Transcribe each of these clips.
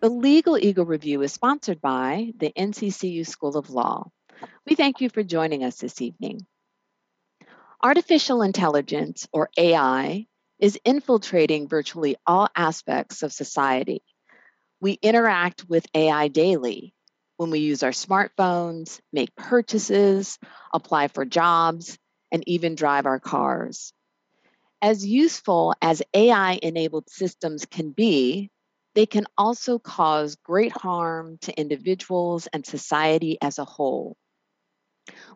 The Legal Eagle Review is sponsored by the NCCU School of Law. We thank you for joining us this evening. Artificial intelligence, or AI, is infiltrating virtually all aspects of society. We interact with AI daily when we use our smartphones, make purchases, apply for jobs, and even drive our cars. As useful as AI enabled systems can be, they can also cause great harm to individuals and society as a whole.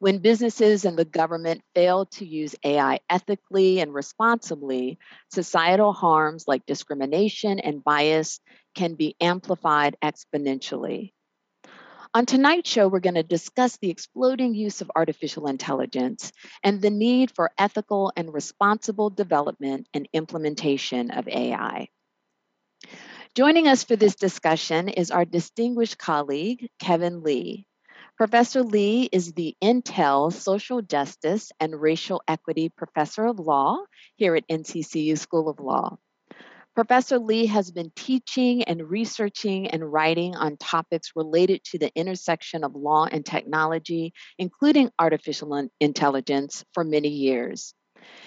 When businesses and the government fail to use AI ethically and responsibly, societal harms like discrimination and bias can be amplified exponentially. On tonight's show, we're going to discuss the exploding use of artificial intelligence and the need for ethical and responsible development and implementation of AI. Joining us for this discussion is our distinguished colleague, Kevin Lee. Professor Lee is the Intel Social Justice and Racial Equity Professor of Law here at NCCU School of Law. Professor Lee has been teaching and researching and writing on topics related to the intersection of law and technology, including artificial intelligence, for many years.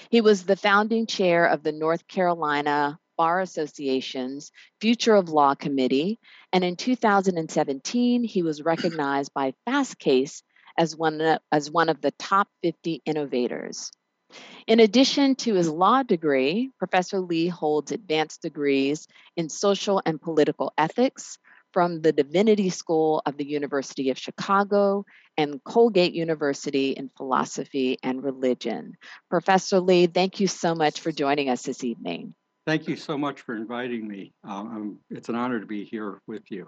He was the founding chair of the North Carolina Bar Association's Future of Law Committee, and in 2017, he was recognized by Fastcase as one, as one of the top 50 innovators. In addition to his law degree, Professor Lee holds advanced degrees in social and political ethics from the Divinity School of the University of Chicago and Colgate University in philosophy and religion. Professor Lee, thank you so much for joining us this evening. Thank you so much for inviting me. Um, it's an honor to be here with you.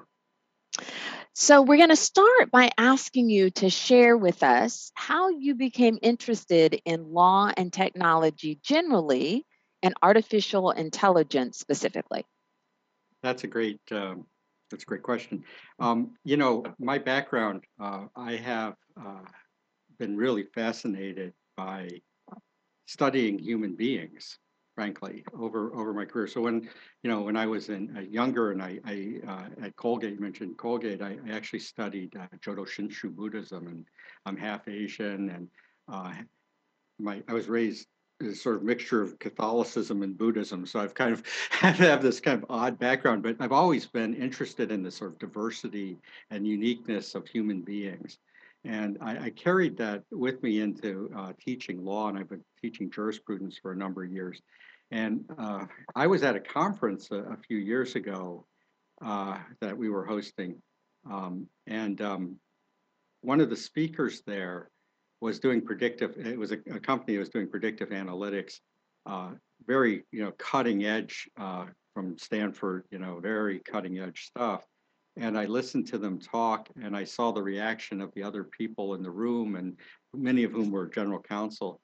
So, we're going to start by asking you to share with us how you became interested in law and technology generally and artificial intelligence specifically. That's a great, um, that's a great question. Um, you know, my background, uh, I have uh, been really fascinated by studying human beings frankly, over over my career. So when you know when I was in uh, younger and I, I uh, at Colgate, you mentioned Colgate, I, I actually studied uh, Jodo Shinshu Buddhism, and I'm half Asian, and uh, my I was raised a sort of mixture of Catholicism and Buddhism. So I've kind of had to have this kind of odd background, but I've always been interested in the sort of diversity and uniqueness of human beings. And I, I, carried that with me into uh, teaching law, and I've been teaching jurisprudence for a number of years. And uh, I was at a conference a, a few years ago uh, that we were hosting, um, and um, one of the speakers there was doing predictive. It was a, a company that was doing predictive analytics, uh, very you know cutting edge uh, from Stanford, you know very cutting edge stuff. And I listened to them talk, and I saw the reaction of the other people in the room, and many of whom were general counsel.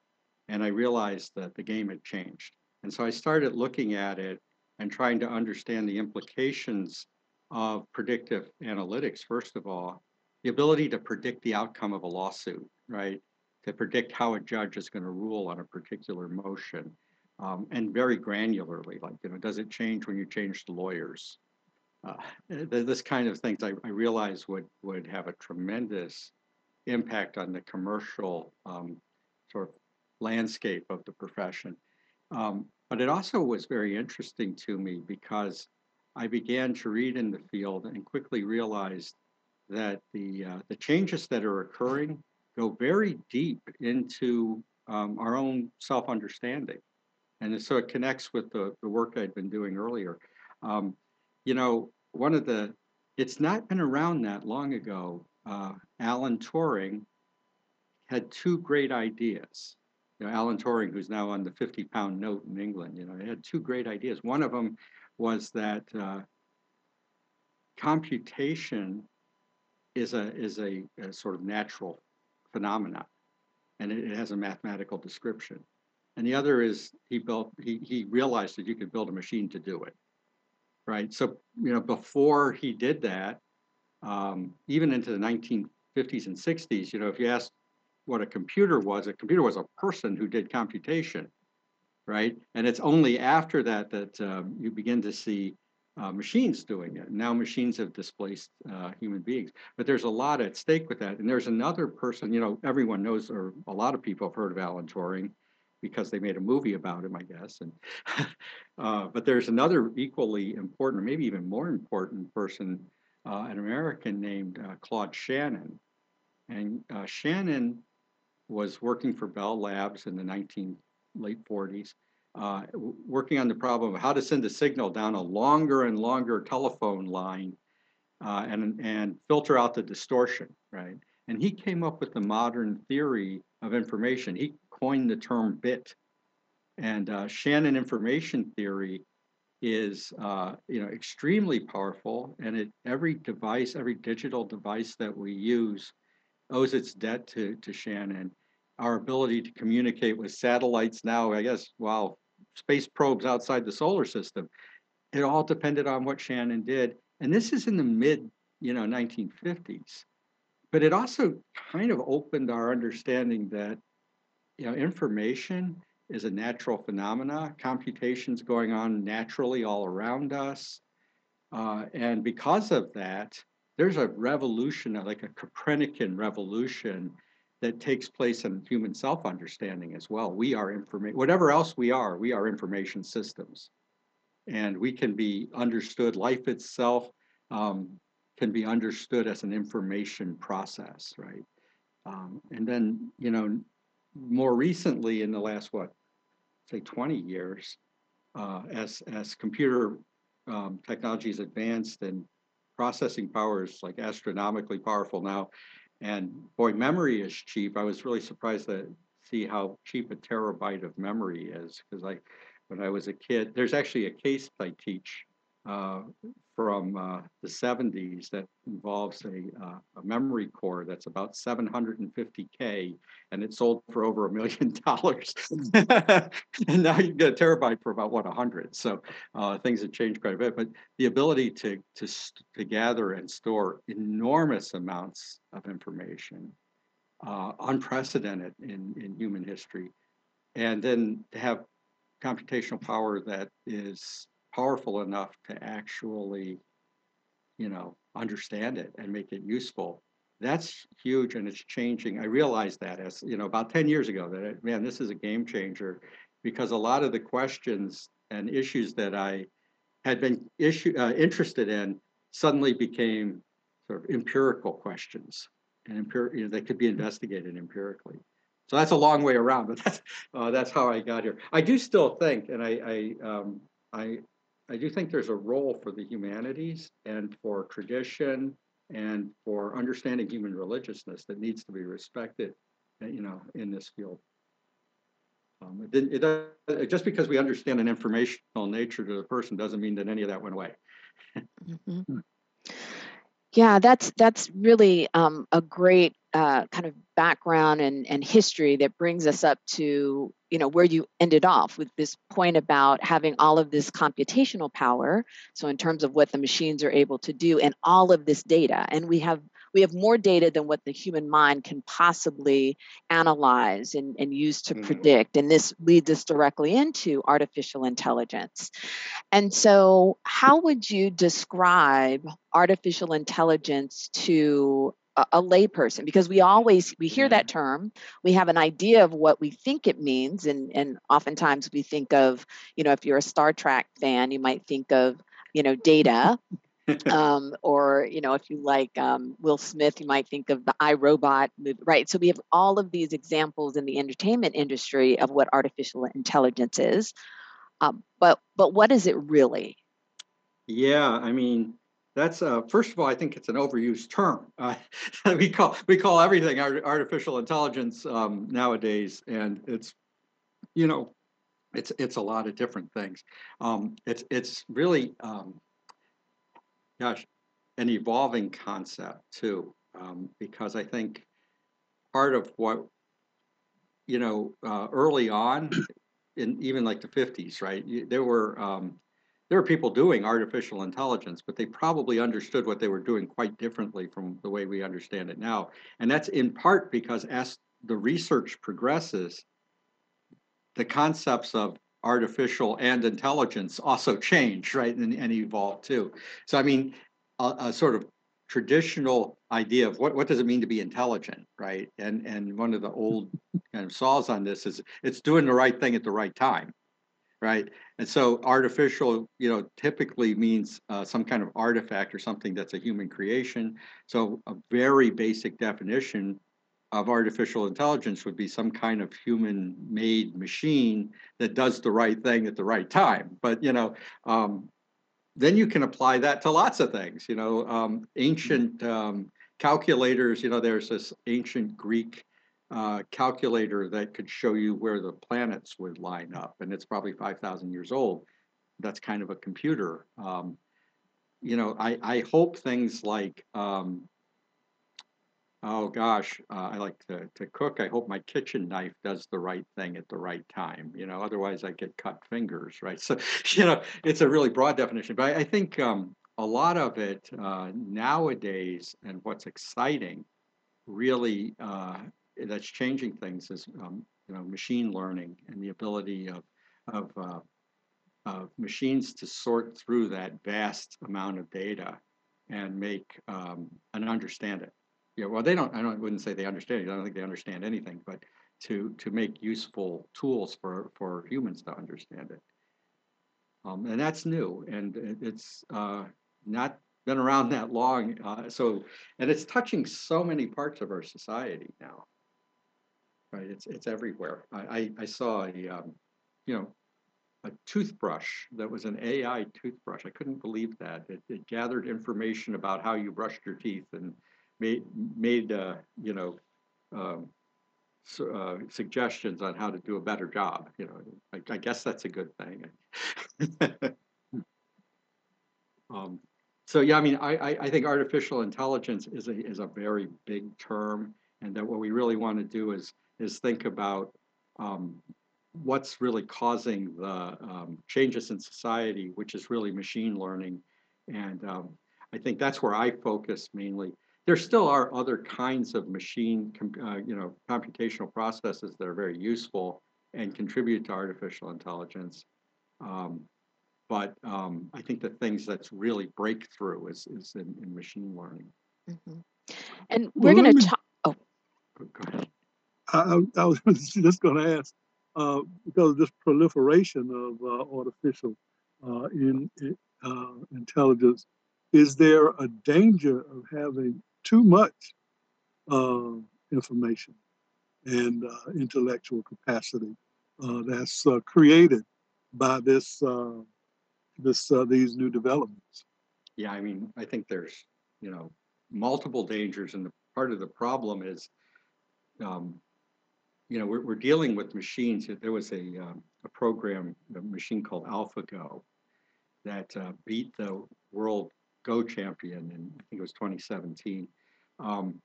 And I realized that the game had changed and so I started looking at it and trying to understand the implications of predictive analytics, first of all, the ability to predict the outcome of a lawsuit, right? To predict how a judge is going to rule on a particular motion. Um, and very granularly, like, you know, does it change when you change the lawyers? Uh, this kind of things I, I realized would, would have a tremendous impact on the commercial um, sort of landscape of the profession. Um, but it also was very interesting to me because I began to read in the field and quickly realized that the uh, the changes that are occurring go very deep into um, our own self understanding, and so it connects with the the work I'd been doing earlier. Um, you know, one of the it's not been around that long ago. Uh, Alan Turing had two great ideas you know, Alan Turing, who's now on the 50 pound note in England, you know, he had two great ideas. One of them was that uh, computation is a is a, a sort of natural phenomenon, and it, it has a mathematical description. And the other is he built he he realized that you could build a machine to do it, right? So you know before he did that, um, even into the 1950s and 60s, you know, if you asked what a computer was, a computer was a person who did computation, right? And it's only after that that um, you begin to see uh, machines doing it. Now machines have displaced uh, human beings, but there's a lot at stake with that. And there's another person, you know, everyone knows, or a lot of people have heard of Alan Turing because they made a movie about him, I guess. And uh, but there's another equally important, or maybe even more important person, uh, an American named uh, Claude Shannon. And uh, Shannon was working for Bell Labs in the 19 late 40s uh, working on the problem of how to send a signal down a longer and longer telephone line uh, and, and filter out the distortion, right? And he came up with the modern theory of information. He coined the term bit. And uh, Shannon information theory is uh, you know extremely powerful and it every device every digital device that we use owes its debt to, to Shannon our ability to communicate with satellites now I guess wow space probes outside the solar system. It all depended on what Shannon did. And this is in the mid, you know, 1950s. But it also kind of opened our understanding that, you know, information is a natural phenomena. Computation's going on naturally all around us. Uh, and because of that, there's a revolution, like a Copernican revolution that takes place in human self-understanding as well. We are information, whatever else we are, we are information systems. And we can be understood, life itself um, can be understood as an information process, right? Um, and then, you know, more recently in the last, what, say 20 years, uh, as, as computer um, technology has advanced and processing power is like astronomically powerful now, and boy, memory is cheap. I was really surprised to see how cheap a terabyte of memory is because I, when I was a kid, there's actually a case I teach uh, from uh, the 70s that involves a, uh, a, memory core that's about 750K and it sold for over a million dollars. and now you get a terabyte for about what, 100. So uh, things have changed quite a bit, but the ability to, to, to gather and store enormous amounts of information, uh, unprecedented in, in human history, and then to have computational power that is powerful enough to actually, you know, understand it and make it useful. That's huge and it's changing. I realized that as, you know, about 10 years ago that, man, this is a game changer because a lot of the questions and issues that I had been issue, uh, interested in suddenly became sort of empirical questions and empir- you know, they could be investigated empirically. So that's a long way around, but that's, uh, that's how I got here. I do still think, and I, I, um, I, I do think there's a role for the humanities and for tradition and for understanding human religiousness that needs to be respected, uh, you know, in this field. Um, it, it, it, just because we understand an informational nature to the person doesn't mean that any of that went away. mm -hmm. Yeah, that's that's really um, a great uh, kind of background and, and history that brings us up to you know where you ended off with this point about having all of this computational power. So in terms of what the machines are able to do and all of this data and we have we have more data than what the human mind can possibly analyze and, and use to mm-hmm. predict and this leads us directly into artificial intelligence. And so how would you describe artificial intelligence to a, a layperson? Because we always we hear that term we have an idea of what we think it means and and oftentimes we think of you know if you're a star trek fan you might think of you know data um, or you know if you like um, will smith you might think of the irobot movie right so we have all of these examples in the entertainment industry of what artificial intelligence is um, but but what is it really yeah i mean that's uh, first of all, I think it's an overused term. Uh, we call we call everything artificial intelligence um, nowadays, and it's you know, it's it's a lot of different things. Um, it's it's really, um, gosh, an evolving concept too. um, because I think part of what you know uh, early on in even like the 50s right there were um, there were people doing artificial intelligence but they probably understood what they were doing quite differently from the way we understand it now and that's in part because as the research progresses the concepts of artificial and intelligence also change right and, and evolve too so i mean a, a sort of traditional idea of what, what does it mean to be intelligent, right? And and one of the old kind of saws on this is it's doing the right thing at the right time, right? And so artificial, you know, typically means uh, some kind of artifact or something that's a human creation. So a very basic definition of artificial intelligence would be some kind of human-made machine that does the right thing at the right time. But you know, um, then you can apply that to lots of things. You know, um, ancient um, calculators. You know, there's this ancient Greek uh, calculator that could show you where the planets would line up, and it's probably five thousand years old. That's kind of a computer. Um, you know, I, I hope things like um, Oh gosh, uh, I like to, to cook. I hope my kitchen knife does the right thing at the right time. You know, otherwise I get cut fingers, right? So, you know, it's a really broad definition. But I, I think um, a lot of it uh, nowadays, and what's exciting, really uh, that's changing things is um, you know machine learning and the ability of of uh, of machines to sort through that vast amount of data and make um, and understand it yeah, well, they don't. I don't. Wouldn't say they understand it. I don't think they understand anything. But to to make useful tools for for humans to understand it, um, and that's new, and it's uh, not been around that long. Uh, so, and it's touching so many parts of our society now. Right? It's it's everywhere. I I, I saw a um, you know a toothbrush that was an AI toothbrush. I couldn't believe that. It, it gathered information about how you brushed your teeth and made made uh, you know um, uh, suggestions on how to do a better job. You know, I, I guess that's a good thing. um, so yeah, I mean, I, I think artificial intelligence is a is a very big term, and that what we really want to do is is think about um, what's really causing the um, changes in society, which is really machine learning, and um, I think that's where I focus mainly there still are other kinds of machine, uh, you know, computational processes that are very useful and contribute to artificial intelligence. Um, but um, I think the things that's really breakthrough is, is in, in machine learning. Mm-hmm. And we're well, going to talk. Oh, go ahead. I, I was just going to ask uh, because of this proliferation of uh, artificial uh, in, uh, intelligence, is there a danger of having too much uh, information and uh, intellectual capacity uh, that's uh, created by this uh, this uh, these new developments. Yeah, I mean, I think there's you know multiple dangers, and the, part of the problem is, um, you know, we're, we're dealing with machines. There was a um, a program, a machine called AlphaGo, that beat the world Go champion in I think it was 2017. Um,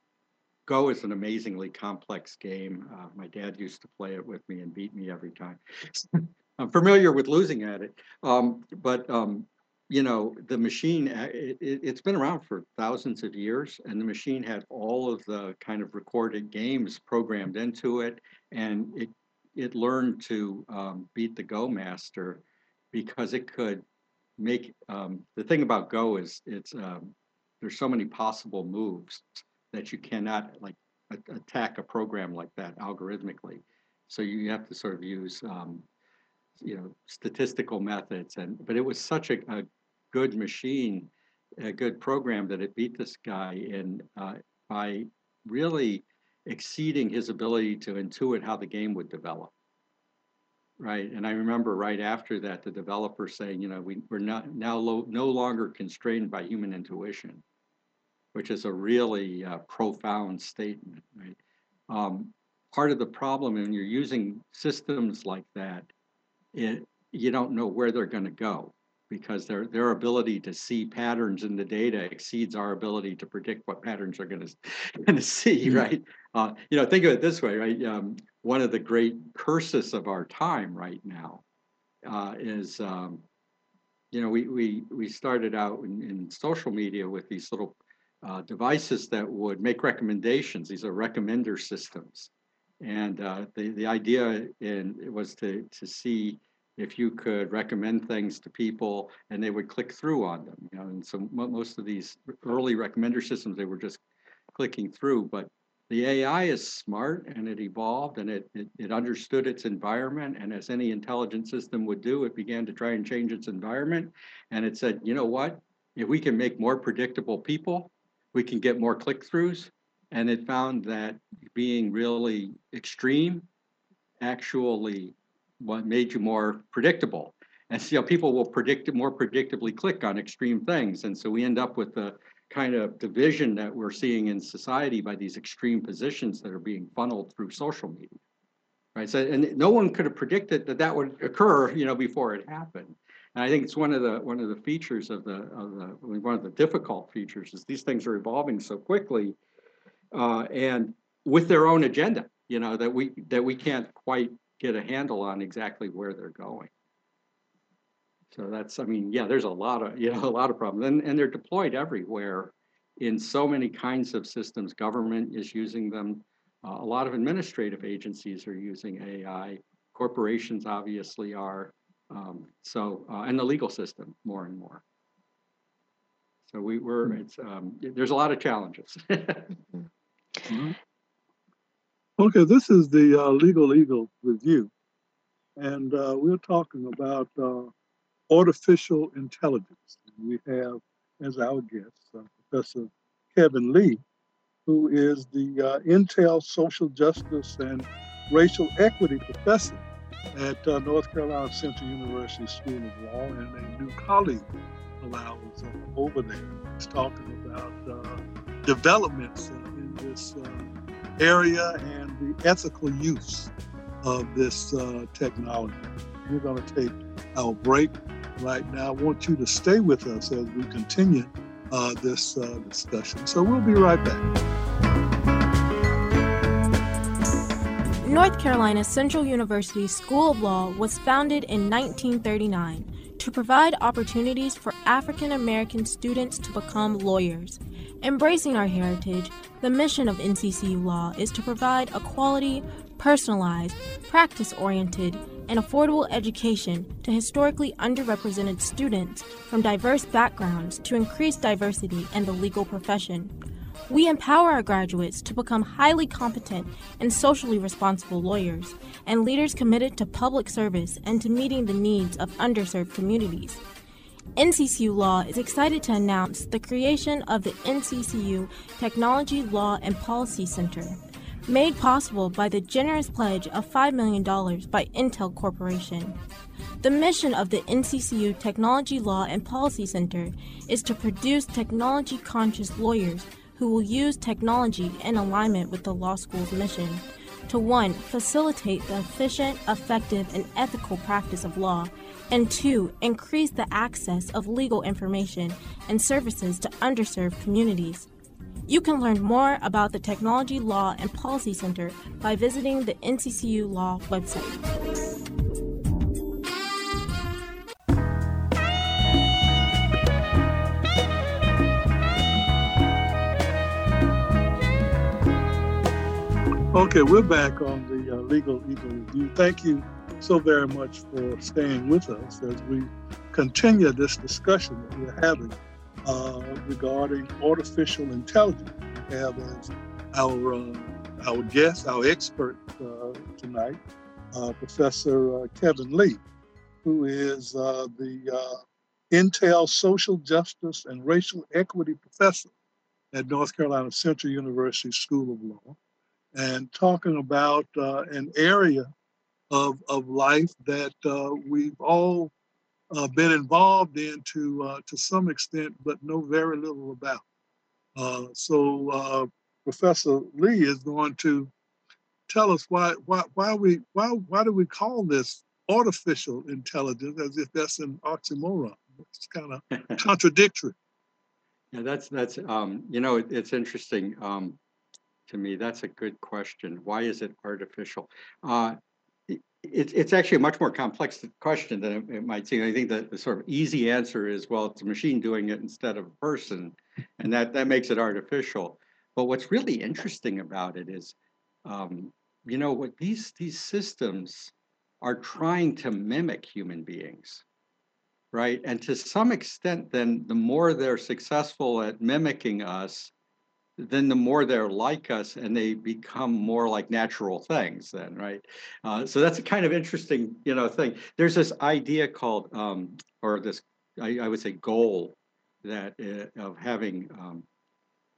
Go is an amazingly complex game. Uh, my dad used to play it with me and beat me every time. I'm familiar with losing at it, um, but um, you know the machine. Uh, it, has been around for thousands of years, and the machine had all of the kind of recorded games programmed into it, and it it learned to um, beat the Go master because it could make um, the thing about Go is it's um, there's so many possible moves that you cannot like a- attack a program like that algorithmically. So you have to sort of use um, you know statistical methods and but it was such a, a good machine, a good program that it beat this guy in uh, by really exceeding his ability to intuit how the game would develop. Right. And I remember right after that, the developer saying, you know, we, we're not now lo- no longer constrained by human intuition, which is a really uh, profound statement. Right. Um, part of the problem when you're using systems like that, it, you don't know where they're going to go. because their their ability to see patterns in the data exceeds our ability to predict what patterns are going to going to see. Mm-hmm. Right? Uh, you know, think of it this way. Right? Um, one of the great curses of our time right now uh, is, um, you know, we we we started out in, in social media with these little uh, devices that would make recommendations. These are recommender systems, and uh, the the idea in was to to see if you could recommend things to people and they would click through on them. You know, and so most of these early recommender systems they were just clicking through, but the AI is smart and it evolved and it, it, it, understood its environment. And as any intelligent system would do, it began to try and change its environment. And it said, you know what? If we can make more predictable people, we can get more click throughs. And it found that being really extreme actually what made you more predictable. And so you know, people will predict more predictably click on extreme things. And so we end up with the kind of division that we're seeing in society by these extreme positions that are being funneled through social media. Right. So and no one could have predicted that that would occur, you know, before it happened. And I think it's one of the one of the features of the of the one of the difficult features is these things are evolving so quickly, uh, and with their own agenda, you know, that we that we can't quite get a handle on exactly where they're going. So that's, I mean, yeah, there's a lot of, you know, a lot of problems. And, and they're deployed everywhere in so many kinds of systems. Government is using them. Uh, a lot of administrative agencies are using AI. Corporations obviously are. Um, so, uh, and the legal system more and more. So we were, hmm. it's, um, there's a lot of challenges. mm-hmm. Okay, this is the uh, Legal Eagle review. And uh, we're talking about uh, artificial intelligence. We have as our guest uh, Professor Kevin Lee, who is the uh, Intel Social Justice and Racial Equity Professor at uh, North Carolina Central University School of Law and a new colleague of ours uh, over there. He's talking about uh, developments in this uh, area and the ethical use of this technology. We're going to take our break right now. I want you to stay with us as we continue uh, this uh, discussion. So we'll be right back. North Carolina Central University School of Law was founded in 1939 to provide opportunities for African American students to become lawyers. Embracing our heritage, the mission of NCCU Law is to provide a quality, personalized, practice oriented, and affordable education to historically underrepresented students from diverse backgrounds to increase diversity in the legal profession. We empower our graduates to become highly competent and socially responsible lawyers and leaders committed to public service and to meeting the needs of underserved communities. NCCU Law is excited to announce the creation of the NCCU Technology Law and Policy Center made possible by the generous pledge of $5 million by Intel Corporation. The mission of the NCCU Technology Law and Policy Center is to produce technology conscious lawyers who will use technology in alignment with the law school's mission to one, facilitate the efficient, effective, and ethical practice of law, and two, increase the access of legal information and services to underserved communities. You can learn more about the Technology Law and Policy Center by visiting the NCCU Law website. Okay, we're back on the uh, Legal Eagle Review. Thank you so very much for staying with us as we continue this discussion that we're having uh, regarding artificial intelligence. We have as our uh, our guest, our expert uh, tonight, uh, Professor uh, Kevin Lee, who is uh, the Intel Social Justice and Racial Equity Professor at North Carolina Central University School of Law, and talking about an area of, of life that we've all uh, been involved in to uh, to some extent, but know very little about. Uh, so uh, Professor Lee is going to tell us why why why we why why do we call this artificial intelligence as if that's an oxymoron? It's kind of contradictory. Yeah, that's that's um, you know it, it's interesting um, to me. That's a good question. Why is it artificial? Uh, it, it's actually a much more complex question than it, it might seem. I think that the sort of easy answer is well, it's a machine doing it instead of a person, and that that makes it artificial. But what's really interesting about it is, um, you know, what these these systems are trying to mimic human beings right? And to some extent, then the more they're successful at mimicking us, then the more they're like us and they become more like natural things then right? Uh, so that's a kind of interesting you know thing. There's this idea called um, or this I, I, would say goal that uh, of having um,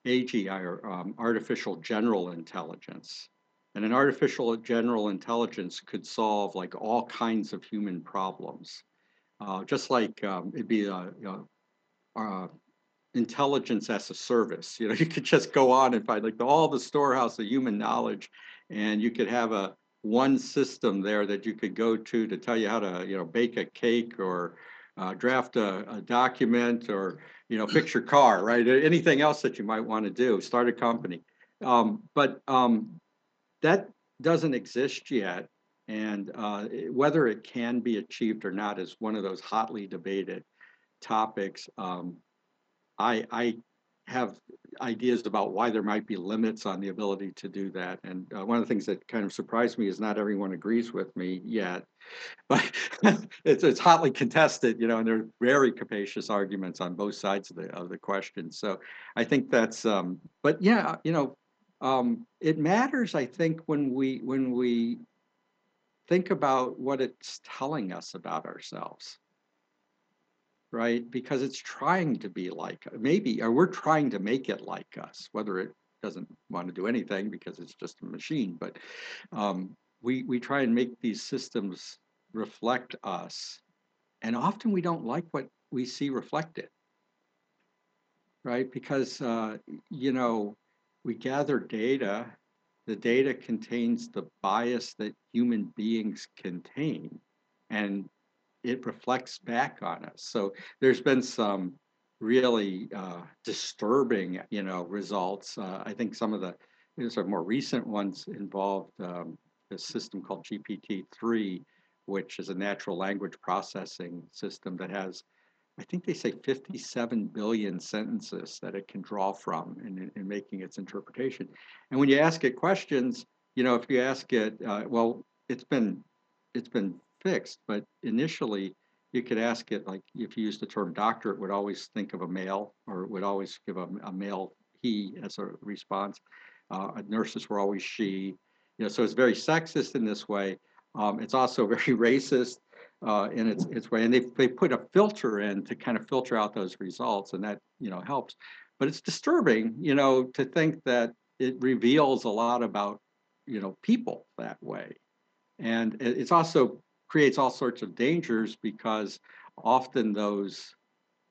AGI or um, artificial general intelligence. And an artificial general intelligence could solve like all kinds of human problems. Uh, just like um, it'd be a, know, uh, intelligence as a service. You know, you could just go on and find like the, all the storehouse of human knowledge, and you could have a one system there that you could go to to tell you how to you know bake a cake or uh, draft a, a, document or you know fix your car right anything else that you might want to do start a company um, but um, that doesn't exist yet and uh, whether it can be achieved or not is one of those hotly debated topics. Um, I, I have ideas about why there might be limits on the ability to do that. And uh, one of the things that kind of surprised me is not everyone agrees with me yet, but it's, it's hotly contested, you know, and there are very capacious arguments on both sides of the, of the question. So I think that's, um, but yeah, you know, um, it matters, I think, when we, when we think about what it's telling us about ourselves right? Because it's trying to be like maybe or we're trying to make it like us whether it doesn't want to do anything because it's just a machine but um, we we try and make these systems reflect us and often we don't like what we see reflected. Right? Because uh, you know we gather data the data contains the bias that human beings contain and it reflects back on us. So there's been some really uh, disturbing, you know, results. Uh, I think some of the sort of more recent ones involved um, a system called GPT-3, which is a natural language processing system that has I think they say 57 billion sentences that it can draw from in, in making its interpretation. And when you ask it questions, you know, if you ask it, uh, well, it's been it's been fixed, but initially you could ask it like if you use the term doctor, it would always think of a male or it would always give a, a male he as a response. Uh, nurses were always she. You know, so it's very sexist in this way. Um, it's also very racist uh, in its its way, and they they put a filter in to kind of filter out those results, and that you know helps. But it's disturbing, you know, to think that it reveals a lot about you know people that way, and it's also creates all sorts of dangers because often those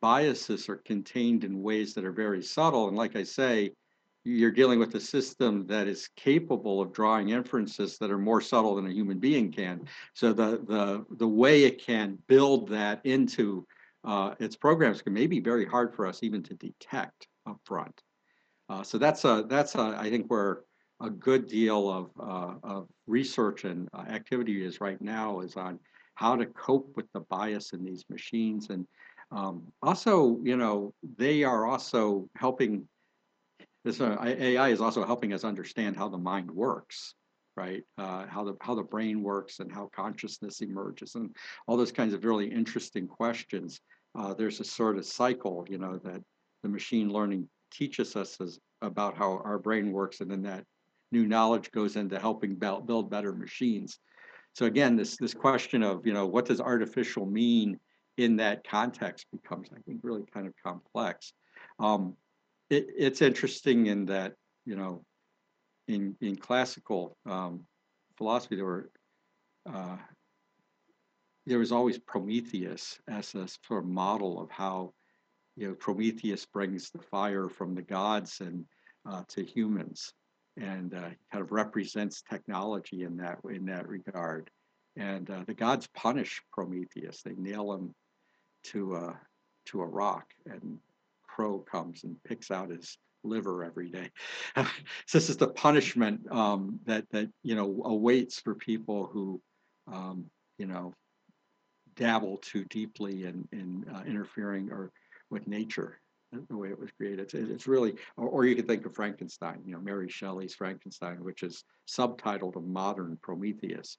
biases are contained in ways that are very subtle, and like I say, you're dealing with a system that is capable of drawing inferences that are more subtle than a human being can. So the the the way it can build that into uh, its programs can may be very hard for us even to detect upfront. Uh, so that's a that's a, I think where a good deal of uh, of research and uh, activity is right now is on how to cope with the bias in these machines and um, also you know they are also helping this uh, AI is also helping us understand how the mind works, right? Uh, how the how the brain works and how consciousness emerges, and all those kinds of really interesting questions. Uh, there's a sort of cycle, you know, that the machine learning teaches us as, about how our brain works, and then that new knowledge goes into helping build, better machines. So again, this this question of you know what does artificial mean in that context becomes, I think, really kind of complex. Um, it, it's interesting in that you know in in classical um, philosophy there were uh, there was always Prometheus as a sort of model of how you know Prometheus brings the fire from the gods and uh, to humans and uh, kind of represents technology in that in that regard. And uh, the gods punish Prometheus. They nail him to a to a rock and crow comes and picks out his liver every day. so this is the punishment um, that that you know awaits for people who um, you know dabble too deeply in in uh, interfering or with nature the way it was created. It's, it's really, or, or, you could think of Frankenstein, you know, Mary Shelley's Frankenstein, which is subtitled a modern Prometheus.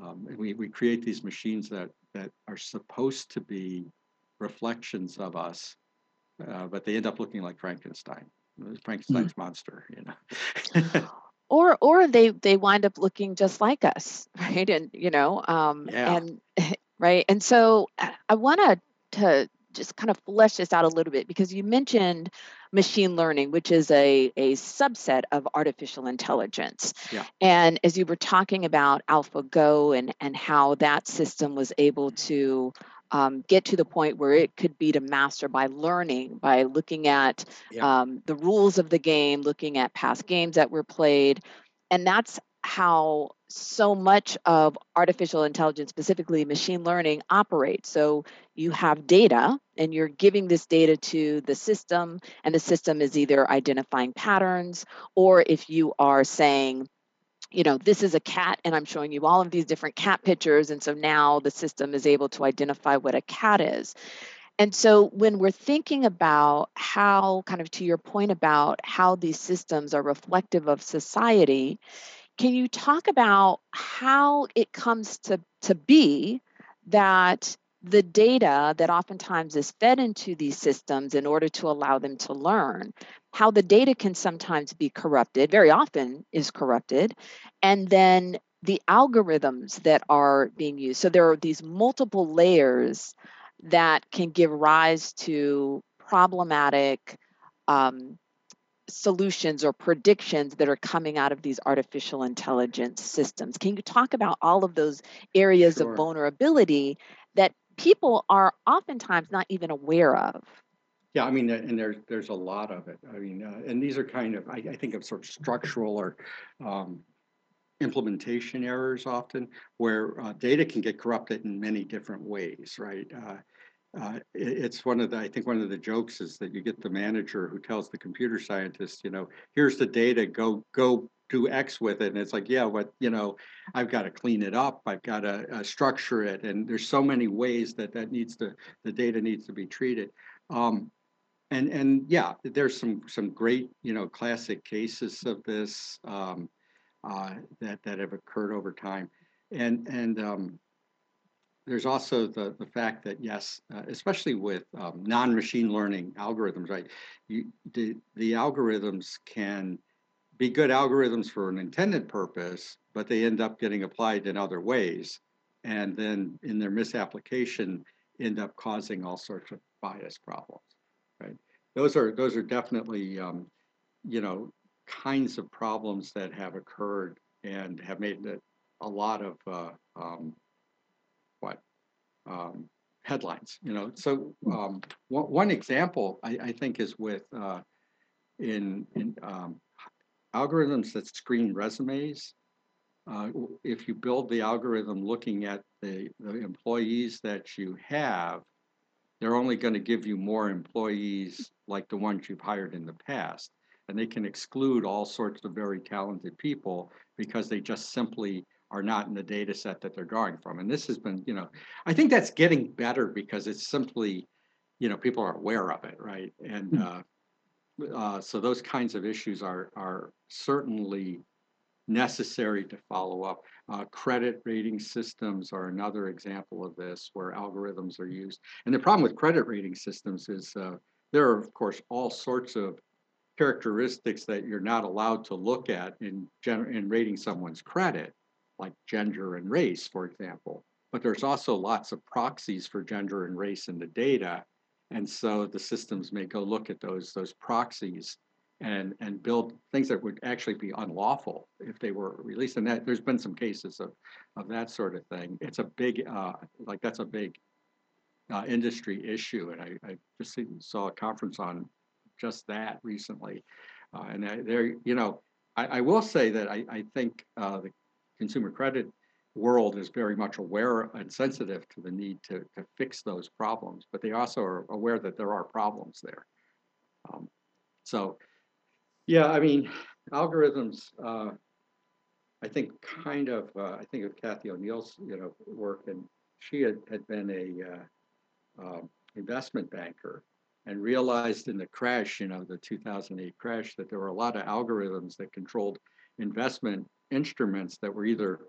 Um, and we, we create these machines that, that are supposed to be reflections of us, uh, but they end up looking like Frankenstein. Frankenstein's mm. monster, you know. or or they they wind up looking just like us, right? And you know, um, yeah. and right. And so I want to to just kind of flesh this out a little bit because you mentioned machine learning, which is a, a subset of artificial intelligence. Yeah. And as you were talking about AlphaGo and, and how that system was able to um, get to the point where it could be to master by learning, by looking at yeah. um, the rules of the game, looking at past games that were played. And that's how so much of artificial intelligence, specifically machine learning, operates. So you have data and you're giving this data to the system, and the system is either identifying patterns or if you are saying, you know, this is a cat, and I'm showing you all of these different cat pictures. And so now the system is able to identify what a cat is. And so when we're thinking about how, kind of to your point about how these systems are reflective of society, can you talk about how it comes to, to be that the data that oftentimes is fed into these systems in order to allow them to learn, how the data can sometimes be corrupted, very often is corrupted, and then the algorithms that are being used. So there are these multiple layers that can give rise to problematic um, solutions or predictions that are coming out of these artificial intelligence systems. Can you talk about all of those areas sure. of vulnerability that people are oftentimes not even aware of? Yeah, I mean, and there's there's a lot of it. I mean, uh, and these are kind of I, I, think of sort of structural or um, implementation errors often, where uh, data can get corrupted in many different ways, right? Uh, uh, it's one of the, I think one of the jokes is that you get the manager who tells the computer scientist, you know, here's the data, go, go do X with it. And it's like, yeah, what, you know, I've got to clean it up. I've got to uh, structure it. And there's so many ways that that needs to, the data needs to be treated. Um, and, and yeah, there's some, some great, you know, classic cases of this um, uh, that, that have occurred over time. And, and, um, there's also the, the fact that yes, uh, especially with um, non-machine learning algorithms, right? You, the, the algorithms can be good algorithms for an intended purpose, but they end up getting applied in other ways. And then in their misapplication, end up causing all sorts of bias problems, right? Those are, those are definitely, um, you know, kinds of problems that have occurred and have made a lot of uh, um, um, headlines. You know, so um, one, one, example I, I, think is with uh, in in um, algorithms that screen resumes. Uh, if you build the algorithm looking at the, the employees that you have, they're only going to give you more employees like the ones you've hired in the past. And they can exclude all sorts of very talented people because they just simply are not in the data set that they're drawing from. And this has been, you know, I think that's getting better because it's simply, you know, people are aware of it, right? And hmm. uh, uh, so those kinds of issues are are certainly necessary to follow up. Uh, credit rating systems are another example of this, where algorithms are used. And the problem with credit rating systems is uh, there are, of course, all sorts of characteristics that you're not allowed to look at in, in rating someone's credit like gender and race, for example. But there's also lots of proxies for gender and race in the data. And so the systems may go look at those, those proxies and, and build things that would actually be unlawful if they were released. And that there's been some cases of, of that sort of thing. It's a big, uh, like that's a big uh, industry issue. And I, I just saw a conference on just that recently. Uh, and there, you know, I, I, will say that I, I think uh, the consumer credit world is very much aware and sensitive to the need to, to fix those problems, but they also are aware that there are problems there. Um, so, yeah, I mean, algorithms, uh, I think kind of, uh, I think of Cathy O'Neil's, you know, work, and she had, had been a uh, um, investment banker and realized in the crash, you know, the 2008 crash, that there were a lot of algorithms that controlled investment instruments that were either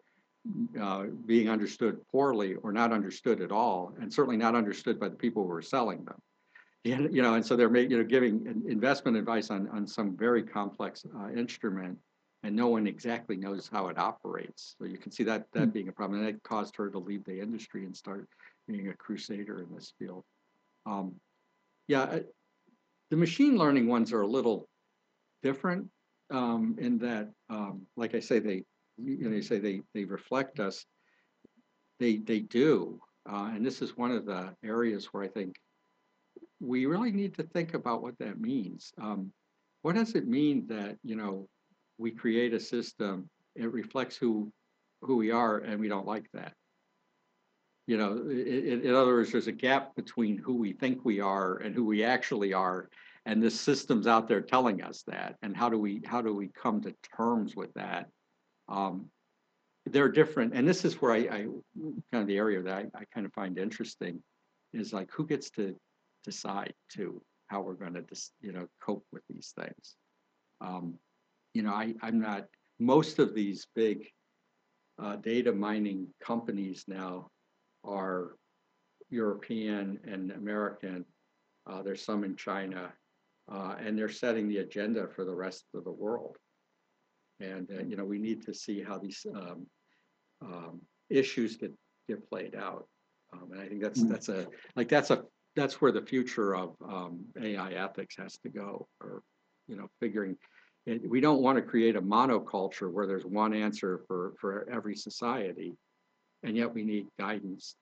uh, being understood poorly or not understood at all, and certainly not understood by the people who were selling them. And, you know, and so they're you know, giving investment advice on, on some very complex uh, instrument, and no one exactly knows how it operates. So you can see that that mm-hmm. being a problem, and that caused her to leave the industry and start being a crusader in this field. Um, yeah, the machine learning ones are a little different um, in that, um, like I say, they you know, you say they, they reflect us. They, they do. Uh, and this is one of the areas where I think we really need to think about what that means. Um, what does it mean that, you know, we create a system, it reflects who, who we are, and we don't like that? You know, in, in other words, there's a gap between who we think we are and who we actually are, and the system's out there telling us that. And how do we how do we come to terms with that? Um, they're different, and this is where I, I kind of the area that I, I, kind of find interesting is like who gets to decide to how we're going to you know cope with these things. Um, you know, I, I'm not. Most of these big uh, data mining companies now are European and American. Uh, there's some in China, uh, and they're setting the agenda for the rest of the world. And uh, you know, we need to see how these um, um, issues get get played out. Um, and I think that's mm. that's a like that's a that's where the future of um, AI ethics has to go, or you know, figuring. It, we don't want to create a monoculture where there's one answer for for every society, and yet we need guidance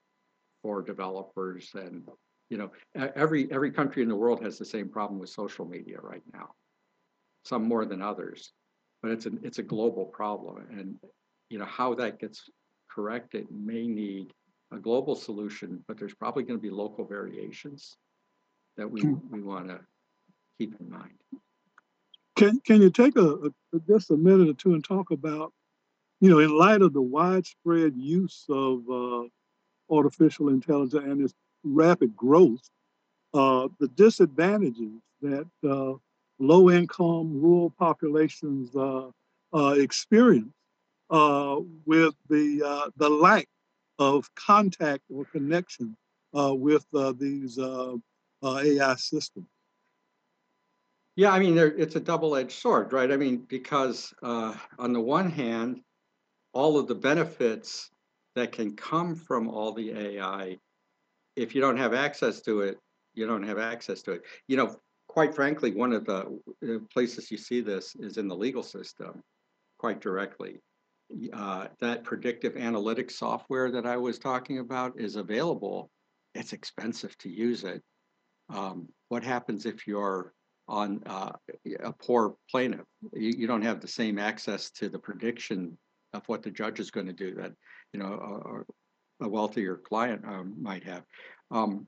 for developers and you know every every country in the world has the same problem with social media right now some more than others but it's a it's a global problem, and you know how that gets corrected may need a global solution, but there's probably going to be local variations that we we want to keep in mind. Can can you take a, a, just a minute or two and talk about, you know, in light of the widespread use of uh, artificial intelligence and its rapid growth, uh, the disadvantages that uh, low income rural populations uh, uh, experience uh, with the, uh, the lack of contact or connection uh, with uh, these AI systems. Yeah, I mean, it's a double edged sword, right? I mean, because on the one hand, all of the benefits that can come from all the AI, if you don't have access to it, you don't have access to it. You know, quite frankly, one of the uh, places you see this is in the legal system, quite directly. Uh, that predictive analytics software that I was talking about is available. It's expensive to use it. Um, what happens if you're on uh, a poor plaintiff? You, you, don't have the same access to the prediction of what the judge is going to do that you know a, a wealthier client um, might have. Um,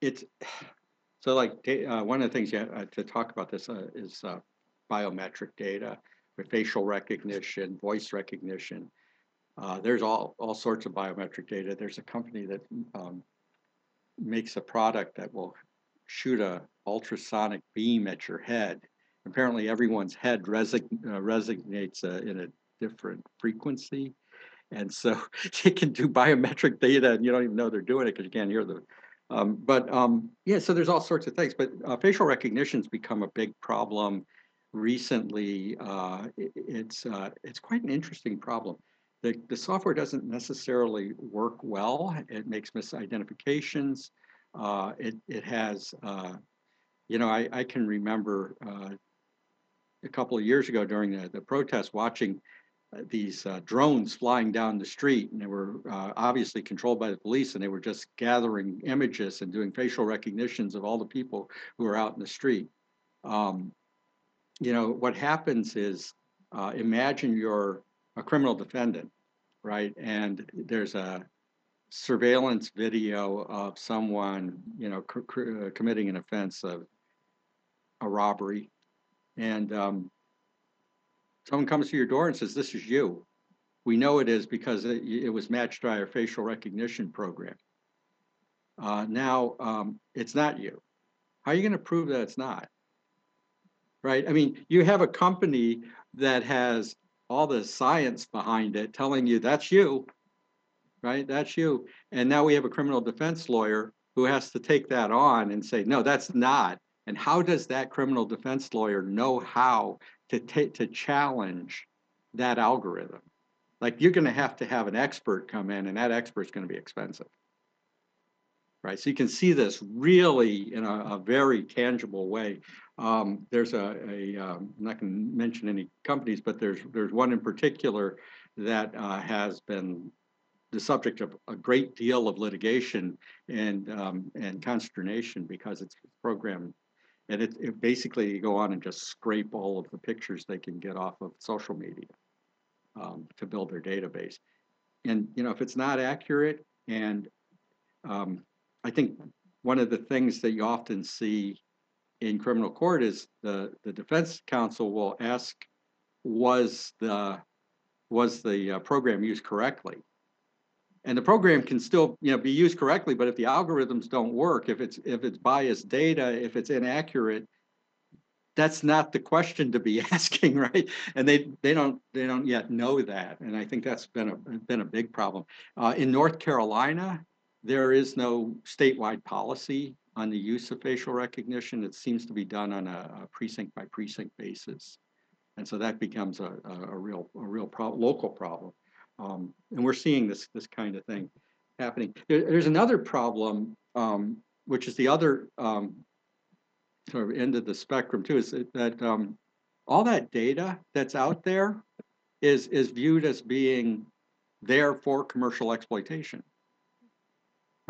it's so like uh, one of the things you uh, to talk about this uh, is uh, biometric data with facial recognition, voice recognition. Uh, there's all, all sorts of biometric data. There's a company that um, makes a product that will shoot a ultrasonic beam at your head. Apparently everyone's head resonates in a different frequency. And so they can do biometric data and you don't even know they're doing it because you can't hear them. um, but um, yeah, so there's all sorts of things. But uh, facial recognition's become a big problem recently. Uh, it, it's uh, it's quite an interesting problem. The, the software doesn't necessarily work well. It makes misidentifications. Uh, it it has, uh, you know, I, I can remember uh, a couple of years ago during the, the protest watching these uh, drones flying down the street, and they were uh, obviously controlled by the police, and they were just gathering images and doing facial recognitions of all the people who are out in the street. Um, you know, what happens is, uh, imagine you're a criminal defendant, right? And there's a surveillance video of someone, you know, uh, committing an offense of a robbery, and um, someone comes to your door and says, "This is you." We know it is because it, it was matched by our facial recognition program. Uh, now um, it's not you. How are you going to prove that it's not? Right? I mean, you have a company that has all the science behind it telling you that's you, right? That's you. And now we have a criminal defense lawyer who has to take that on and say, no, that's not. And how does that criminal defense lawyer know how to take to challenge that algorithm? Like you're going to have to have an expert come in, and that expert's going to be expensive right? So you can see this really in a, a very tangible way. Um, there's a, a um, I'm not going to mention any companies, but there's there's one in particular that uh, has been the subject of a great deal of litigation and um, and consternation because it's programmed and it, it, basically you go on and just scrape all of the pictures they can get off of social media um, to build their database and you know if it's not accurate and um, I think one of the things that you often see in criminal court is the, the defense counsel will ask, was the was the uh, program used correctly? And the program can still you know be used correctly, but if the algorithms don't work, if it's if it's biased data, if it's inaccurate, that's not the question to be asking, right? And they they don't they don't yet know that, and I think that's been a been a big problem. Uh, in North Carolina, there is no statewide policy on the use of facial recognition. It seems to be done on a, a precinct by precinct basis. And so that becomes a, a, a real, a real pro local problem. Um, and we're seeing this, this kind of thing happening. There, there's another problem, um, which is the other um, sort of end of the spectrum too, is that, um, all that data that's out there is, is viewed as being there for commercial exploitation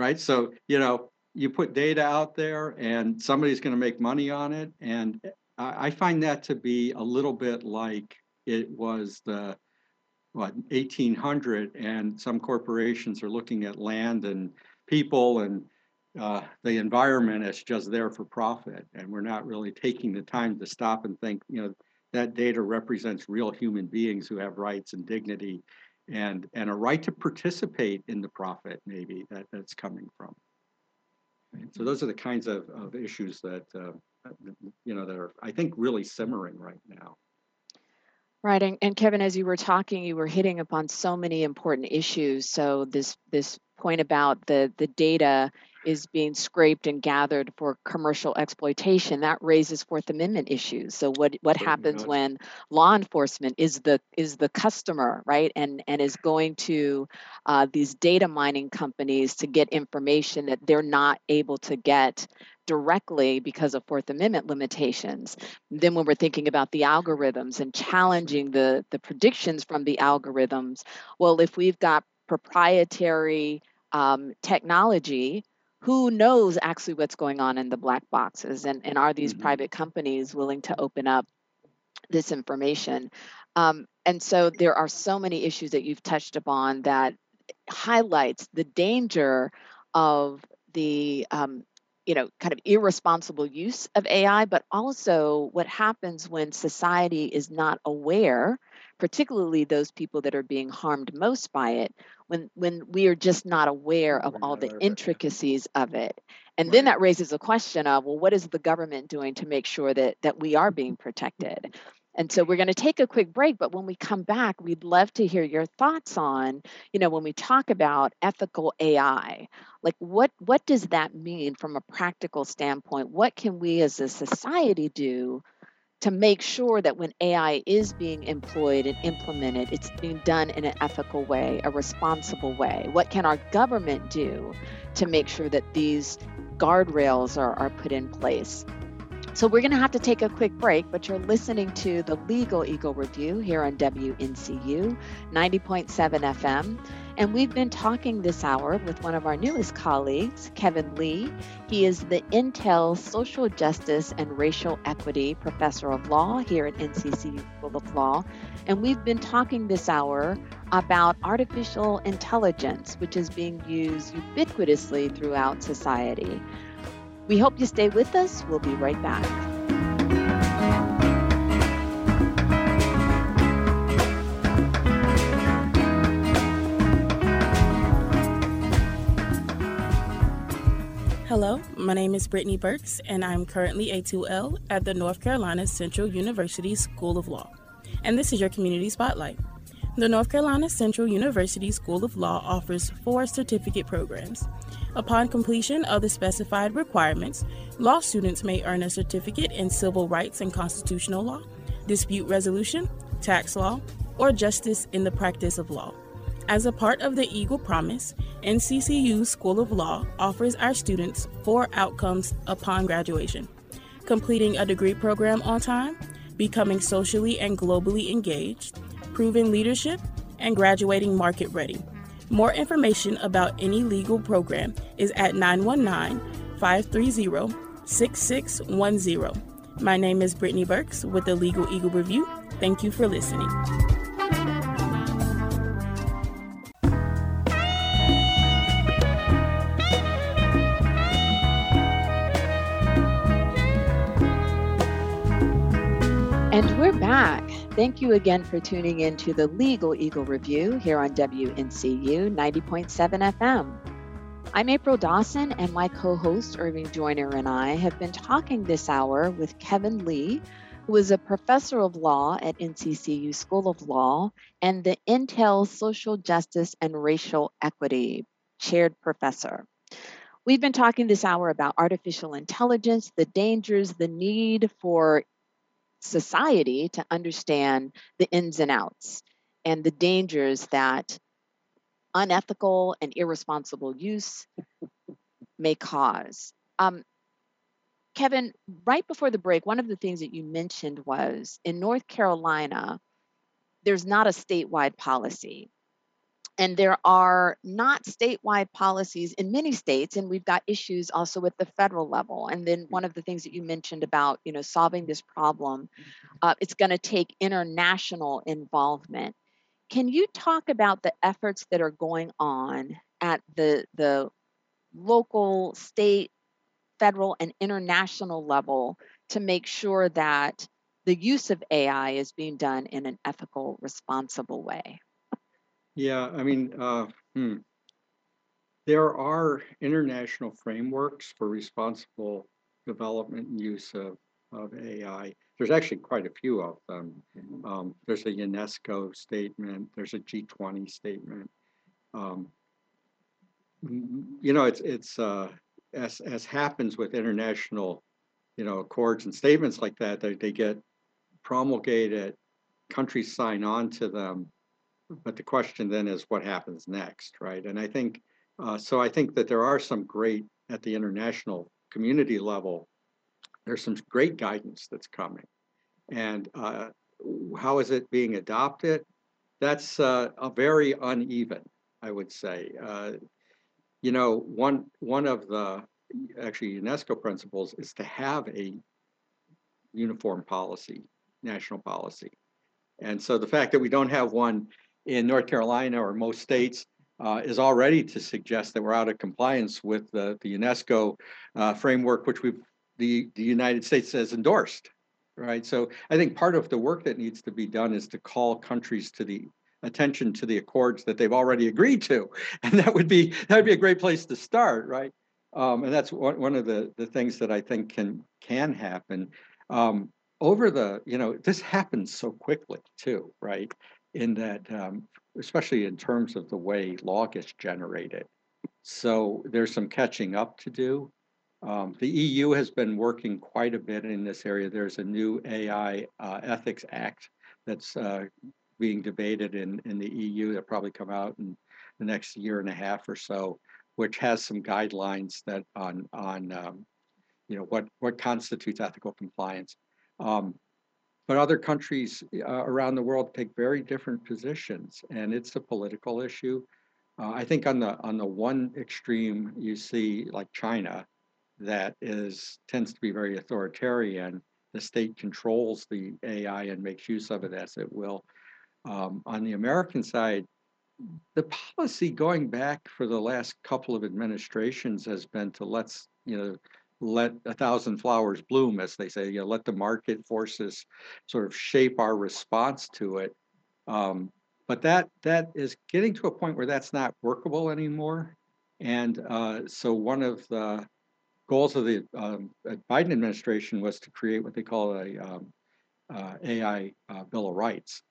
right? So, you know, you put data out there and somebody's going to make money on it. And I, find that to be a little bit like it was the what 1800 and some corporations are looking at land and people and uh, the environment as just there for profit and we're not really taking the time to stop and think you know that data represents real human beings who have rights and dignity and and a right to participate in the profit maybe that that's coming from. So those are the kinds of, of issues that uh, you know that are I think really simmering right now. Right, and, and Kevin, as you were talking, you were hitting upon so many important issues. So this this point about the the data is being scraped and gathered for commercial exploitation that raises fourth amendment issues. So what what happens when law enforcement is the is the customer right? And and is going to uh, these data mining companies to get information that they're not able to get directly because of fourth amendment limitations. Then when we're thinking about the algorithms and challenging the the predictions from the algorithms well if we've got proprietary um, technology who knows actually what's going on in the black boxes and, and are these mm-hmm. private companies willing to open up this information um, and so there are so many issues that you've touched upon that highlights the danger of the um, you know kind of irresponsible use of ai but also what happens when society is not aware particularly those people that are being harmed most by it when when we are just not aware of all the intricacies of it. And right. then that raises a question of well what is the government doing to make sure that that we are being protected? And so we're going to take a quick break but when we come back we'd love to hear your thoughts on you know when we talk about ethical ai like what what does that mean from a practical standpoint? What can we as a society do to make sure that when AI is being employed and implemented, it's being done in an ethical way, a responsible way? What can our government do to make sure that these guardrails are, are put in place? So, we're going to have to take a quick break, but you're listening to the Legal Eagle Review here on WNCU 90.7 FM. And we've been talking this hour with one of our newest colleagues, Kevin Lee. He is the Intel Social Justice and Racial Equity Professor of Law here at NCCU School of Law. And we've been talking this hour about artificial intelligence, which is being used ubiquitously throughout society. We hope you stay with us. We'll be right back. Hello, my name is Brittany Burks, and I'm currently a 2L at the North Carolina Central University School of Law. And this is your Community Spotlight. The North Carolina Central University School of Law offers four certificate programs. Upon completion of the specified requirements, law students may earn a certificate in civil rights and constitutional law, dispute resolution, tax law, or justice in the practice of law. As a part of the Eagle Promise, NCCU School of Law offers our students four outcomes upon graduation completing a degree program on time, becoming socially and globally engaged, proving leadership, and graduating market ready. More information about any legal program is at 919 530 6610. My name is Brittany Burks with the Legal Eagle Review. Thank you for listening. Back. Thank you again for tuning in to the Legal Eagle Review here on WNCU 90.7 FM. I'm April Dawson, and my co host Irving Joyner and I have been talking this hour with Kevin Lee, who is a professor of law at NCCU School of Law and the Intel Social Justice and Racial Equity chaired professor. We've been talking this hour about artificial intelligence, the dangers, the need for society to understand the ins and outs and the dangers that unethical and irresponsible use may cause. Um, Kevin, right before the break, one of the things that you mentioned was in North Carolina, there's not a statewide policy and there are not statewide policies in many states and we've got issues also at the federal level. And then one of the things that you mentioned about you know solving this problem uh, it's going to take international involvement. Can you talk about the efforts that are going on at the the local state federal and international level to make sure that the use of ai is being done in an ethical responsible way yeah, I mean, uh, hmm. there are international frameworks for responsible development and use of, of AI. There's actually quite a few of them. Um, there's a UNESCO statement, there's a G20 statement. Um, you know, it's it's uh, as as happens with international, you know, accords and statements like that. They they get promulgated, countries sign on to them, but the question then is what happens next, right? And I think uh, so. I think that there are some great at the international community level. There's some great guidance that's coming, and uh, how is it being adopted? That's uh, a very uneven, I would say. Uh, you know, one one of the actually UNESCO principles is to have a uniform policy, national policy. And so the fact that we don't have one in North Carolina or most states uh, is already to suggest that we're out of compliance with the, the UNESCO uh, framework, which we've the, the United States has endorsed, right? So I think part of the work that needs to be done is to call countries to the attention to the accords that they've already agreed to, and that would be that would be a great place to start, right? Um, and that's one, one of the, the things that I think can can happen. Um, over the, you know, this happens so quickly too, right? In that, um, especially in terms of the way law gets generated. So there's some catching up to do. Um, the EU has been working quite a bit in this area. There's a new AI uh, Ethics Act that's uh, being debated in, in the EU that probably come out in the next year and a half or so, which has some guidelines that on on um, you know what what constitutes ethical compliance. Um, but other countries uh, around the world take very different positions, and it's a political issue. uh, I think on the on the one extreme, you see like China, that is tends to be very authoritarian. The state controls the AI and makes use of it as it will. Um, on the American side, the policy going back for the last couple of administrations has been to let's you know let a thousand flowers bloom, as they say. You know, let the market forces sort of shape our response to it. Um, but that that is getting to a point where that's not workable anymore. And uh, so one of the goals of the um, Biden administration was to create what they call a um, uh, AI uh, Bill of Rights,